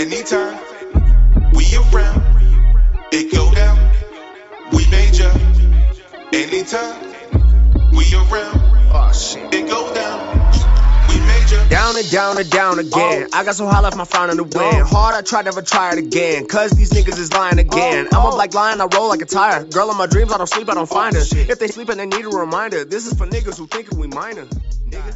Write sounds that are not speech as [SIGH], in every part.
Anytime we around, it go down. We major. Anytime we around, Oh shit. it go down. We major. Down and down and down again. Oh. I got so high left my frown in the wind. Oh. Hard, I tried, never try it again. Cause these niggas is lying again. Oh. I'm up black lion, I roll like a tire. Girl in my dreams, I don't sleep, I don't find her. If they sleep and they need a reminder, this is for niggas who think we minor. Nigga.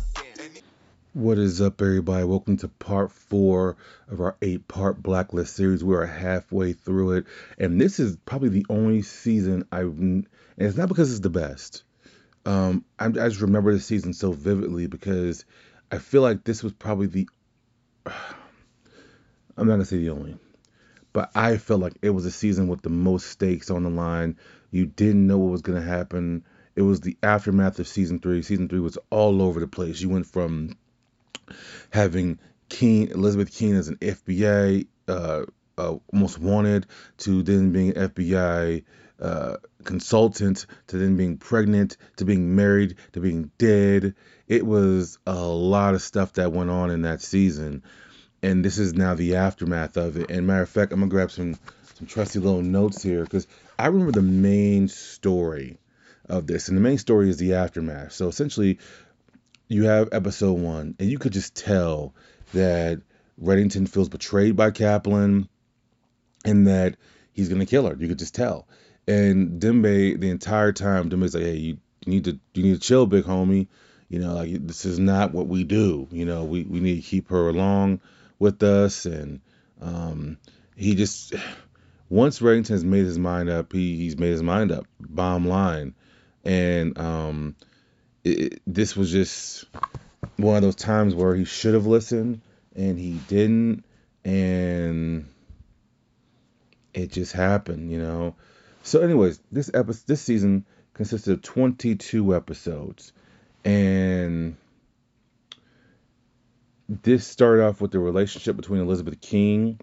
What is up, everybody? Welcome to part four of our eight part Blacklist series. We are halfway through it, and this is probably the only season I've. And it's not because it's the best. Um, I, I just remember the season so vividly because I feel like this was probably the. [SIGHS] I'm not gonna say the only, but I felt like it was a season with the most stakes on the line. You didn't know what was gonna happen. It was the aftermath of season three. Season three was all over the place. You went from having Keen, Elizabeth Keen as an FBI uh, uh, most wanted to then being FBI uh, consultant to then being pregnant to being married to being dead. It was a lot of stuff that went on in that season, and this is now the aftermath of it. And matter of fact, I'm gonna grab some some trusty little notes here because I remember the main story of this, and the main story is the aftermath. So essentially, you have episode one, and you could just tell that Reddington feels betrayed by Kaplan and that he's gonna kill her. You could just tell. And Dembe, the entire time, Dembe's like, "Hey, you need to you need to chill, big homie. You know, like this is not what we do. You know, we we need to keep her along with us." And um, he just [SIGHS] once Reddington has made his mind up, he he's made his mind up. Bomb line, and um, it, this was just one of those times where he should have listened and he didn't and it just happened you know? So anyways this episode this season consisted of 22 episodes and this started off with the relationship between elizabeth king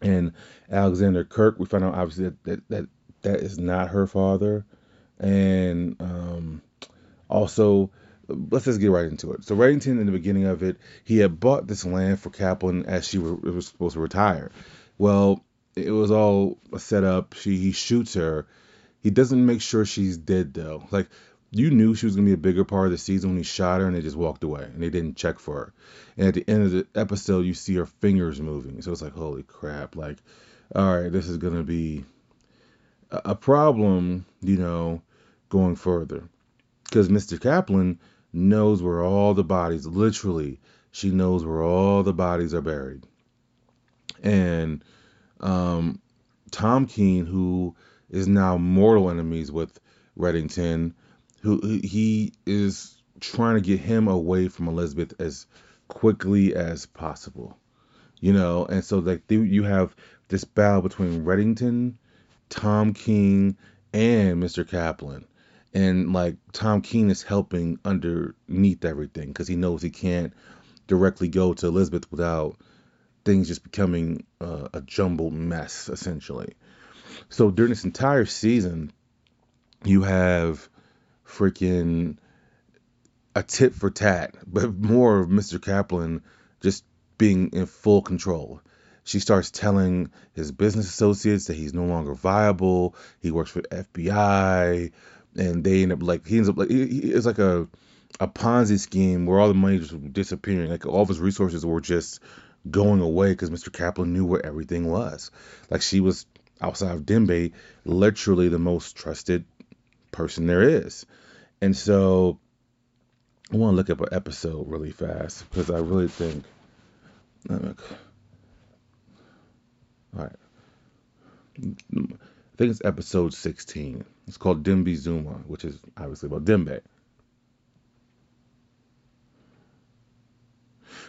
and alexander kirk. We found out obviously that that, that, that is not her father and um also, let's just get right into it. So, Reddington, in the beginning of it, he had bought this land for Kaplan as she was supposed to retire. Well, it was all set up. She he shoots her. He doesn't make sure she's dead though. Like you knew she was gonna be a bigger part of the season when he shot her, and they just walked away and they didn't check for her. And at the end of the episode, you see her fingers moving. So it's like, holy crap! Like, all right, this is gonna be a problem, you know, going further because Mr. Kaplan knows where all the bodies, literally, she knows where all the bodies are buried. And um, Tom Keen, who is now mortal enemies with Reddington, who he is trying to get him away from Elizabeth as quickly as possible. You know, and so like you have this battle between Reddington, Tom Keen, and Mr. Kaplan and like Tom Keen is helping underneath everything because he knows he can't directly go to Elizabeth without things just becoming uh, a jumbled mess essentially. So during this entire season, you have freaking a tit for tat, but more of Mr. Kaplan just being in full control. She starts telling his business associates that he's no longer viable. He works for FBI and they end up like he ends up like it's like a a Ponzi scheme where all the money just disappearing. Like all of his resources were just going away because Mr. Kaplan knew where everything was. Like she was outside of Dembe, literally the most trusted person there is. And so I want to look up an episode really fast because I really think. All right. I think it's episode 16. It's called Dembe Zuma, which is obviously about Dembe.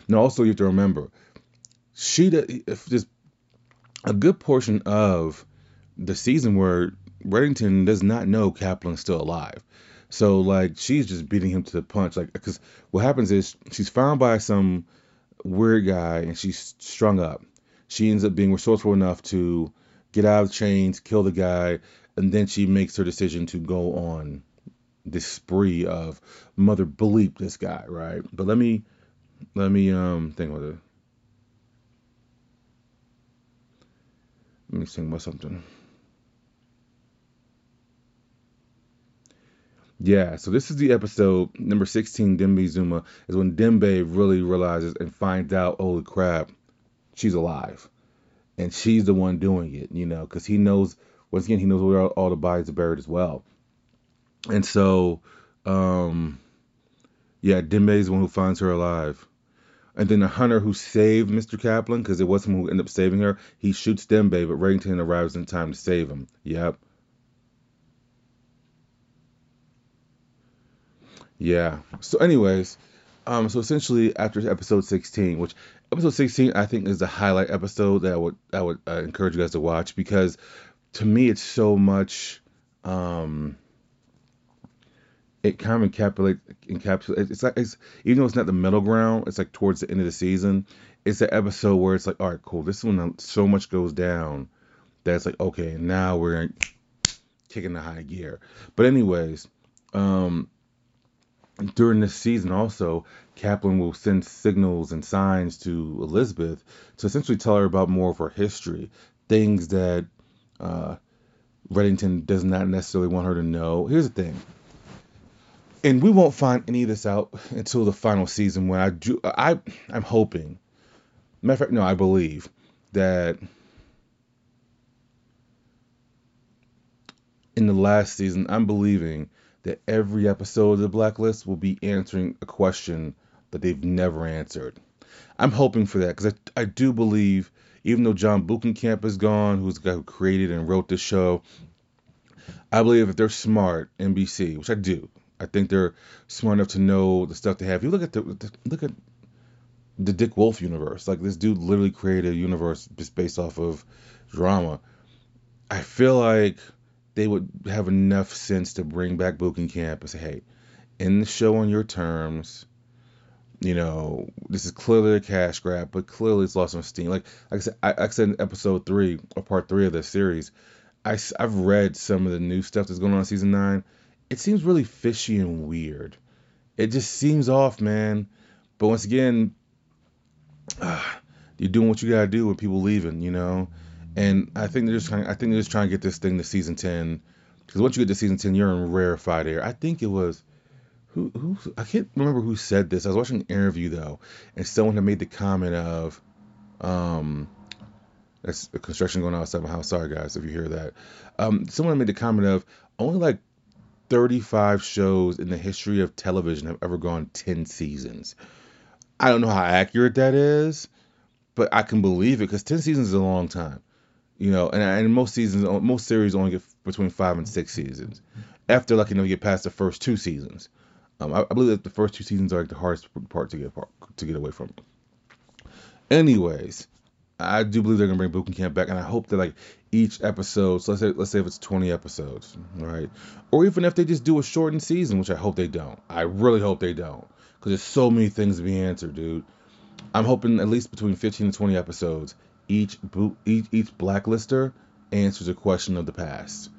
Now, also you have to remember, she if just a good portion of the season where Reddington does not know Kaplan's still alive. So like she's just beating him to the punch, like because what happens is she's found by some weird guy and she's strung up. She ends up being resourceful enough to get out of chains, kill the guy, and then she makes her decision to go on this spree of mother bleep this guy, right? But let me let me um think with it. let me think about something. Yeah, so this is the episode number 16, Dembe Zuma, is when Dembe really realizes and finds out, holy crap, she's alive. And she's the one doing it, you know, because he knows, once again, he knows where all, all the bodies are buried as well. And so, um, yeah, Dembe is the one who finds her alive. And then the hunter who saved Mr. Kaplan, because it wasn't who ended up saving her, he shoots Dembe, but Reddington arrives in time to save him. Yep. Yeah. So, anyways, um, so essentially after episode 16, which episode 16 I think is the highlight episode that I would I would uh, encourage you guys to watch because to me it's so much um it kind of encapsulates encapsulates it's like it's even though it's not the middle ground it's like towards the end of the season it's the episode where it's like all right cool this one so much goes down that it's like okay now we're kicking the high gear. But anyways um during this season also kaplan will send signals and signs to elizabeth to essentially tell her about more of her history things that uh, reddington does not necessarily want her to know. Here's the thing. And we won't find any of this out until the final season when i do i i'm hoping matter of fact no i believe that in the last season i'm believing that every episode of the blacklist will be answering a question that they've never answered. I'm hoping for that because I, I do believe, even though Jon Bokenkamp is gone, who's the guy who created and wrote the show, I believe if they're smart, NBC, which I do, I think they're smart enough to know the stuff they have. You look at the, the look at the Dick Wolf universe. Like this dude literally created a universe just based off of drama. I feel like they would have enough sense to bring back Bokenkamp and say, hey, in the show on your terms, you know, this is clearly a cash grab, but clearly it's lost some steam. Like, like I said, I, like I said in episode three or part three of this series, I, I've read some of the new stuff that's going on in season nine. It seems really fishy and weird. It just seems off, man. But once again, uh, [SIGHS] you're doing what you gotta do with people leaving, you know. And I think they're just trying. I think they're just trying to get this thing to season ten, because once you get to season ten, you're in rarefied air. I think it was who who I can't remember who said this. I was watching an interview though, and someone had made the comment of, um, that's the construction going on outside my house. Sorry guys if you hear that. Um, someone made the comment of only like 35 shows in the history of television have ever gone 10 seasons. I don't know how accurate that is, but I can believe it because 10 seasons is a long time you know, and, and most seasons, most series only get between five and six seasons. After like you know you get past the first two seasons, um, I, I, believe that the first two seasons are like the hardest part to get to get away from. Anyways, I do believe they're gonna bring Camp back, and I hope that like each episode, so let's say let's say if it's 20 episodes, right, or even if they just do a shortened season, which I hope they don't. I really hope they don't, because there's so many things to be answered, dude. I'm hoping at least between 15 and 20 episodes each each each blacklister answers a question of the past,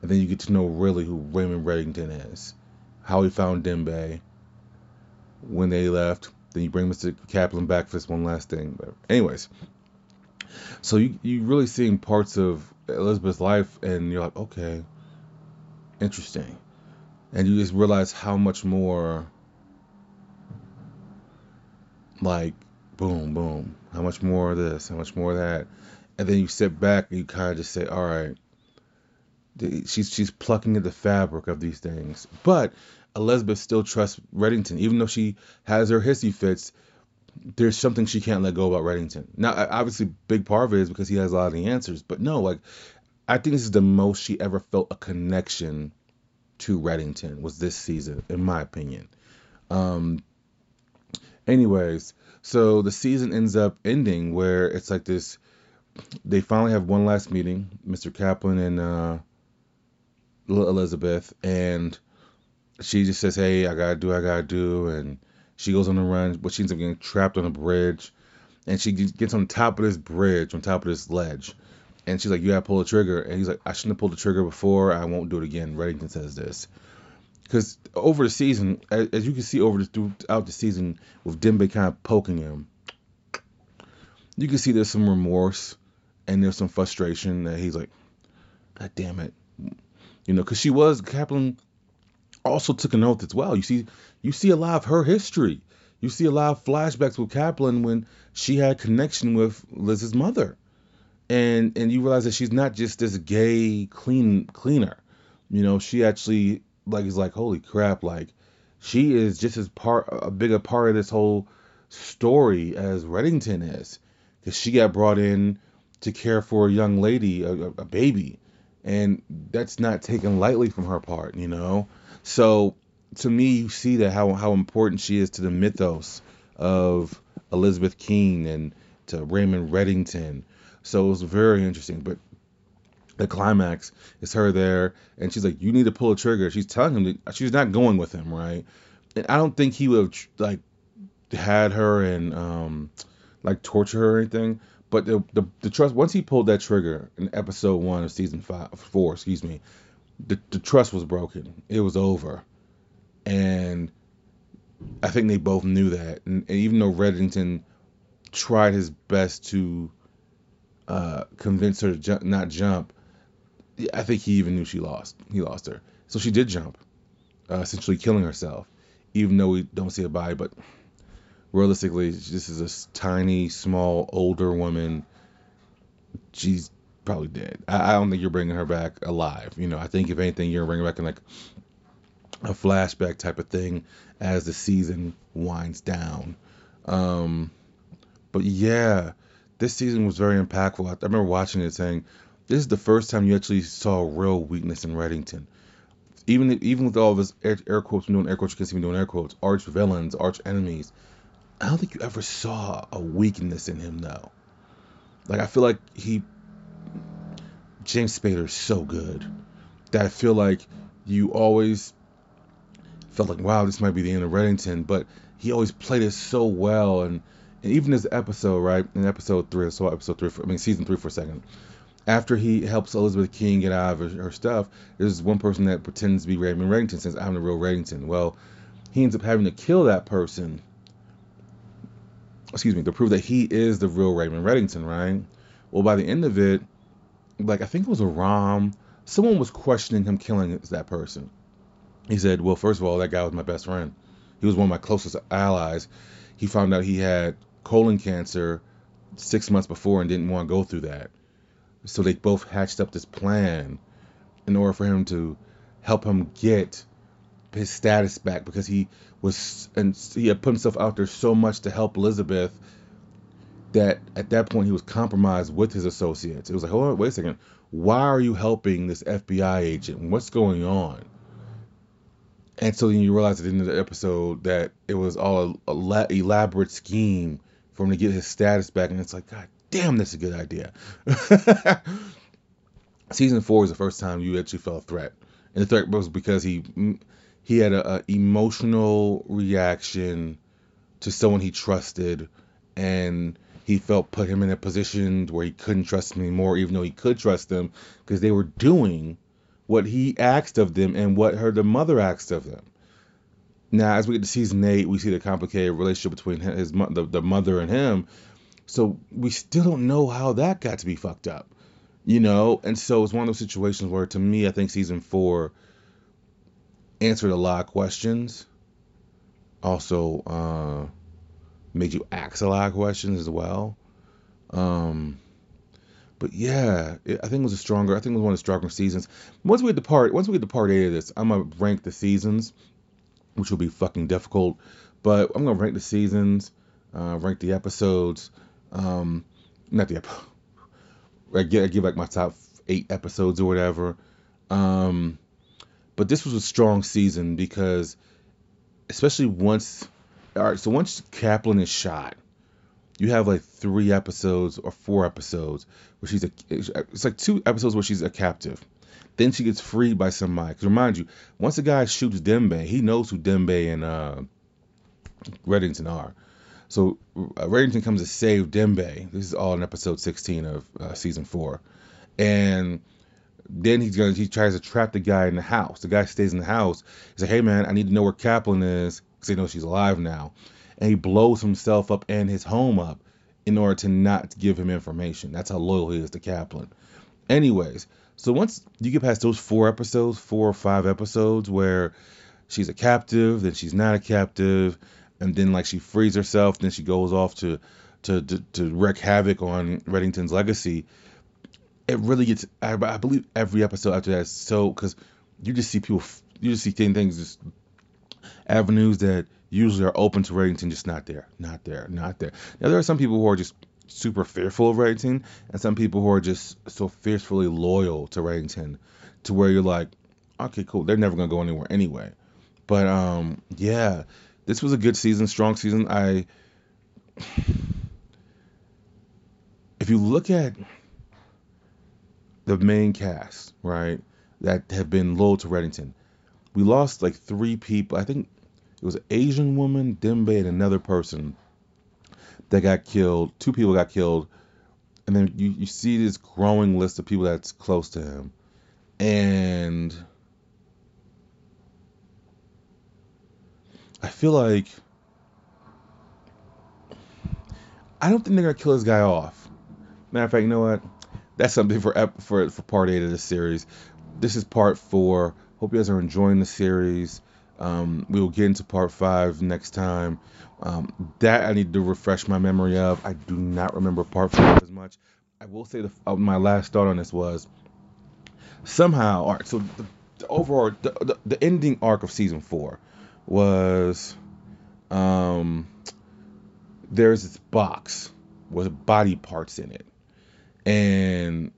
and then you get to know really who Raymond Reddington is, how he found Dembe, when they left. Then you bring Mr. Kaplan back for this one last thing. But anyways, so you you really seeing parts of Elizabeth's life, and you're like, okay, interesting, and you just realize how much more like boom, boom. How much more of this? How much more of that? And then you sit back and you kind of just say, all right, she's she's plucking at the fabric of these things. But Elizabeth still trusts Reddington, even though she has her hissy fits. There's something she can't let go about Reddington. Now, obviously, big part of it is because he has a lot of the answers. But no, like, I think this is the most she ever felt a connection to Reddington was this season, in my opinion. Um, anyways, so the season ends up ending where it's like this. They finally have one last meeting, Mr. Kaplan and uh, Elizabeth, and she just says, "Hey, I gotta do, I gotta do," and she goes on the run, but she ends up getting trapped on a bridge, and she gets on top of this bridge, on top of this ledge, and she's like, "You gotta pull the trigger," and he's like, "I shouldn't have pulled the trigger before. I won't do it again." Reddington says this, because over the season, as, as, you can see over the, throughout the season, with Dembe kind of poking him, you can see there's some remorse and there's some frustration that he's like, God damn it, you know, because she was Kaplan also took an oath as well. You see, you see a lot of her history. You see a lot of flashbacks with Kaplan when she had connection with Liz's mother, and and you realize that she's not just this gay clean cleaner. You know, she actually like is like holy crap, like she is just as part a bigger part of this whole story as Reddington is, because she got brought in to care for a young lady, a, a baby, and that's not taken lightly from her part, you know. So to me, you see that how how important she is to the mythos of Elizabeth King and to Raymond Reddington. So it was very interesting. But the climax is her there, and she's like, "You need to pull a trigger." She's telling him that she's not going with him, right? And I don't think he would have like had her and um like torture her or anything. But the, the the trust once he pulled that trigger in episode one of season five four, excuse me, the, the trust was broken. It was over. And I think they both knew that. And, and even though Reddington tried his best to uh, convince her to jump, not jump, I think he even knew she lost. He lost her. So she did jump, uh, essentially killing herself, even though we don't see a body. But realistically, this is a tiny, small, older woman. She's probably dead. I, I don't think you're bringing her back alive. You know, I think if anything, you're bringing back in like a flashback type of thing as the season winds down. Um, but yeah, this season was very impactful. I, I remember watching it saying, this is the first time you actually saw real weakness in Reddington. Even even with all of his air, air quotes, doing air quotes, you can see me doing air quotes, arch villains, arch enemies. I don't think you ever saw a weakness in him though. Like I feel like he James Spader is so good that I feel like you always felt like, wow, this might be the end of Reddington, but he always played it so well. And, and even this episode, right, in episode three, so episode three, for, I mean, season three for a second, after he helps Elizabeth King get out of her, her stuff, there's one person that pretends to be Raymond Reddington, says, I'm the real Reddington. Well, he ends up having to kill that person, excuse me, to prove that he is the real Raymond Reddington, right? Well, by the end of it, like I think it was a Rom. Someone was questioning him killing that person. He said, "Well, first of all, that guy was my best friend. He was one of my closest allies. He found out he had colon cancer six months before and didn't want to go through that. So they both hatched up this plan in order for him to help him get his status back because he was and he had put himself out there so much to help Elizabeth that at that point he was compromised with his associates. It was like, hold on, wait a second. Why are you helping this FBI agent? What's going on? And so then you realize at the end of the episode that it was all a, a elaborate scheme for him to get his status back. And it's like, God damn, that's a good idea. [LAUGHS] Season four is the first time you actually felt a threat, and the threat was because he he had a, emotional reaction to someone he trusted, and he felt put him in a position where he couldn't trust him anymore, even though he could trust them because they were doing what he asked of them and what her the mother asked of them. Now, as we get to season eight, we see the complicated relationship between his the, the mother and him. So we still don't know how that got to be fucked up, you know. And so it's one of those situations where, to me, I think season four answered a lot of questions. Also, uh, made you ask a lot of questions as well. Um, but yeah, it, I think it was a stronger. I think it was one of the stronger seasons. Once we get to part, once we get to part eight of this, I'm gonna rank the seasons, which will be fucking difficult. But I'm gonna rank the seasons, uh, rank the episodes. Um, not the episode. I give, I give like my top eight episodes or whatever. Um, but this was a strong season because, especially once all right, so once Kaplan is shot, you have like three episodes or four episodes where she's a. It's like two episodes where she's a captive. Then she gets freed by somebody. Because remind you, once a guy shoots Dembe, he knows who Dembe and uh, Reddington are. So uh, Reddington comes to save Dembe. This is all in episode 16 of uh, season four, and then he's gonna he tries to trap the guy in the house. The guy stays in the house. He's like, "Hey man, I need to know where Kaplan is because he knows she's alive now. And he blows himself up and his home up in order to not give him information. That's how loyal he is to Kaplan. Anyways, so once you get past those four episodes, four or five episodes where she's a captive, then she's not a captive, and then like she frees herself, then she goes off to to to, to wreak havoc on Reddington's legacy. It really gets. I, I believe every episode after that is so because you just see people, you just see things, just avenues that usually are open to Reddington, just not there, not there, not there. Now there are some people who are just super fearful of Reddington, and some people who are just so fiercely loyal to Reddington, to where you're like, okay, cool, they're never gonna go anywhere anyway. But um, yeah, this was a good season, strong season. I, if you look at the main cast, right, that have been loyal to Reddington, we lost like three people. I think it was an Asian woman, Dembe, and another person that got killed. Two people got killed, and then you, you see this growing list of people that's close to him, and I feel like I don't think they're gonna kill this guy off. Matter of fact, you know what? That's something for for for part eight of this series. This is part four. Hope you guys are enjoying the series. Um, we will get into part five next time. Um, that I need to refresh my memory of. I do not remember part five as much. I will say the, uh, my last thought on this was somehow. All right, so the, the overall the, the, the ending arc of season four was um, there's this box with body parts in it, and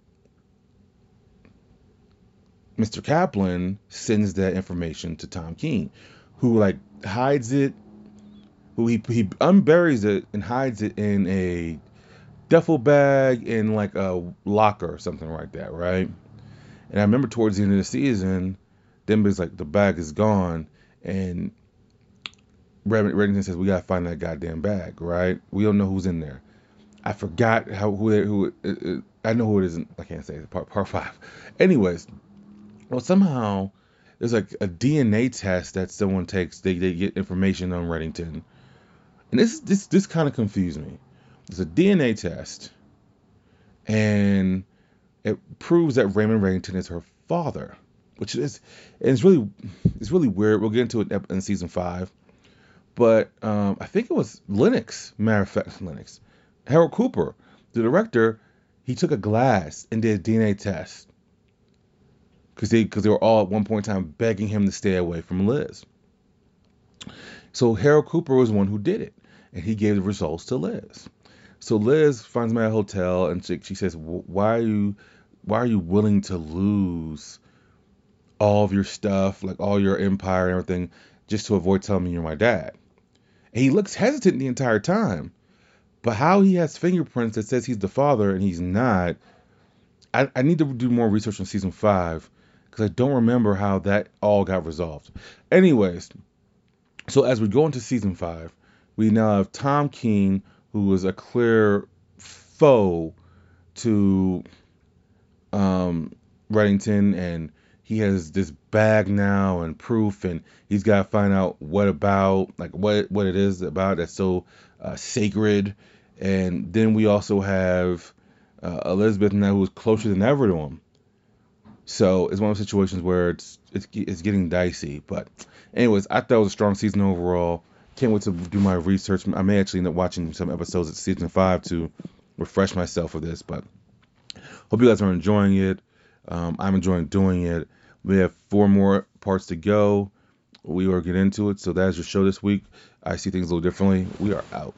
Mr. Kaplan sends that information to Tom King, who like hides it, who he he unburies it and hides it in a duffel bag in like a locker or something like that, right? And I remember towards the end of the season, Dembe's like the bag is gone, and Reddington says we gotta find that goddamn bag, right? We don't know who's in there. I forgot how who who it, it, I know who it isn't. I can't say it, part part five. [LAUGHS] Anyways, well, somehow there's like a DNA test that someone takes. They, they get information on Reddington, and this this this kind of confused me. It's a DNA test, and it proves that Raymond Reddington is her father, which is and it's really it's really weird. We'll get into it in season five, but um, I think it was Lennox. Matter of fact, Lennox, Harold Cooper, the director. He took a glass and did a DNA test because they because they were all at one point in time begging him to stay away from Liz. So Harold Cooper was one who did it, and he gave the results to Liz. So Liz finds me at a hotel, and she, she says, "Why are you, why are you willing to lose all of your stuff, like all your empire and everything, just to avoid telling me you're my dad?" And he looks hesitant the entire time, but how he has fingerprints that says he's the father and he's not. I, I need to do more research on season five because I don't remember how that all got resolved. Anyways, so as we go into season five, we now have Tom King, who is a clear foe to um, Reddington, and he has this bag now and proof, and he's got to find out what about, like what what it is about that's so uh, sacred. And then we also have uh, Elizabeth now, who's closer than ever to him. So it's one of those situations where it's it's it's getting dicey. But anyways, I thought it was a strong season overall. Can't wait to do my research. I may actually end up watching some episodes of season five to refresh myself with this. But hope you guys are enjoying it. Um, I'm enjoying doing it. We have four more parts to go. We will get into it. So that's your show this week. I see things a little differently. We are out.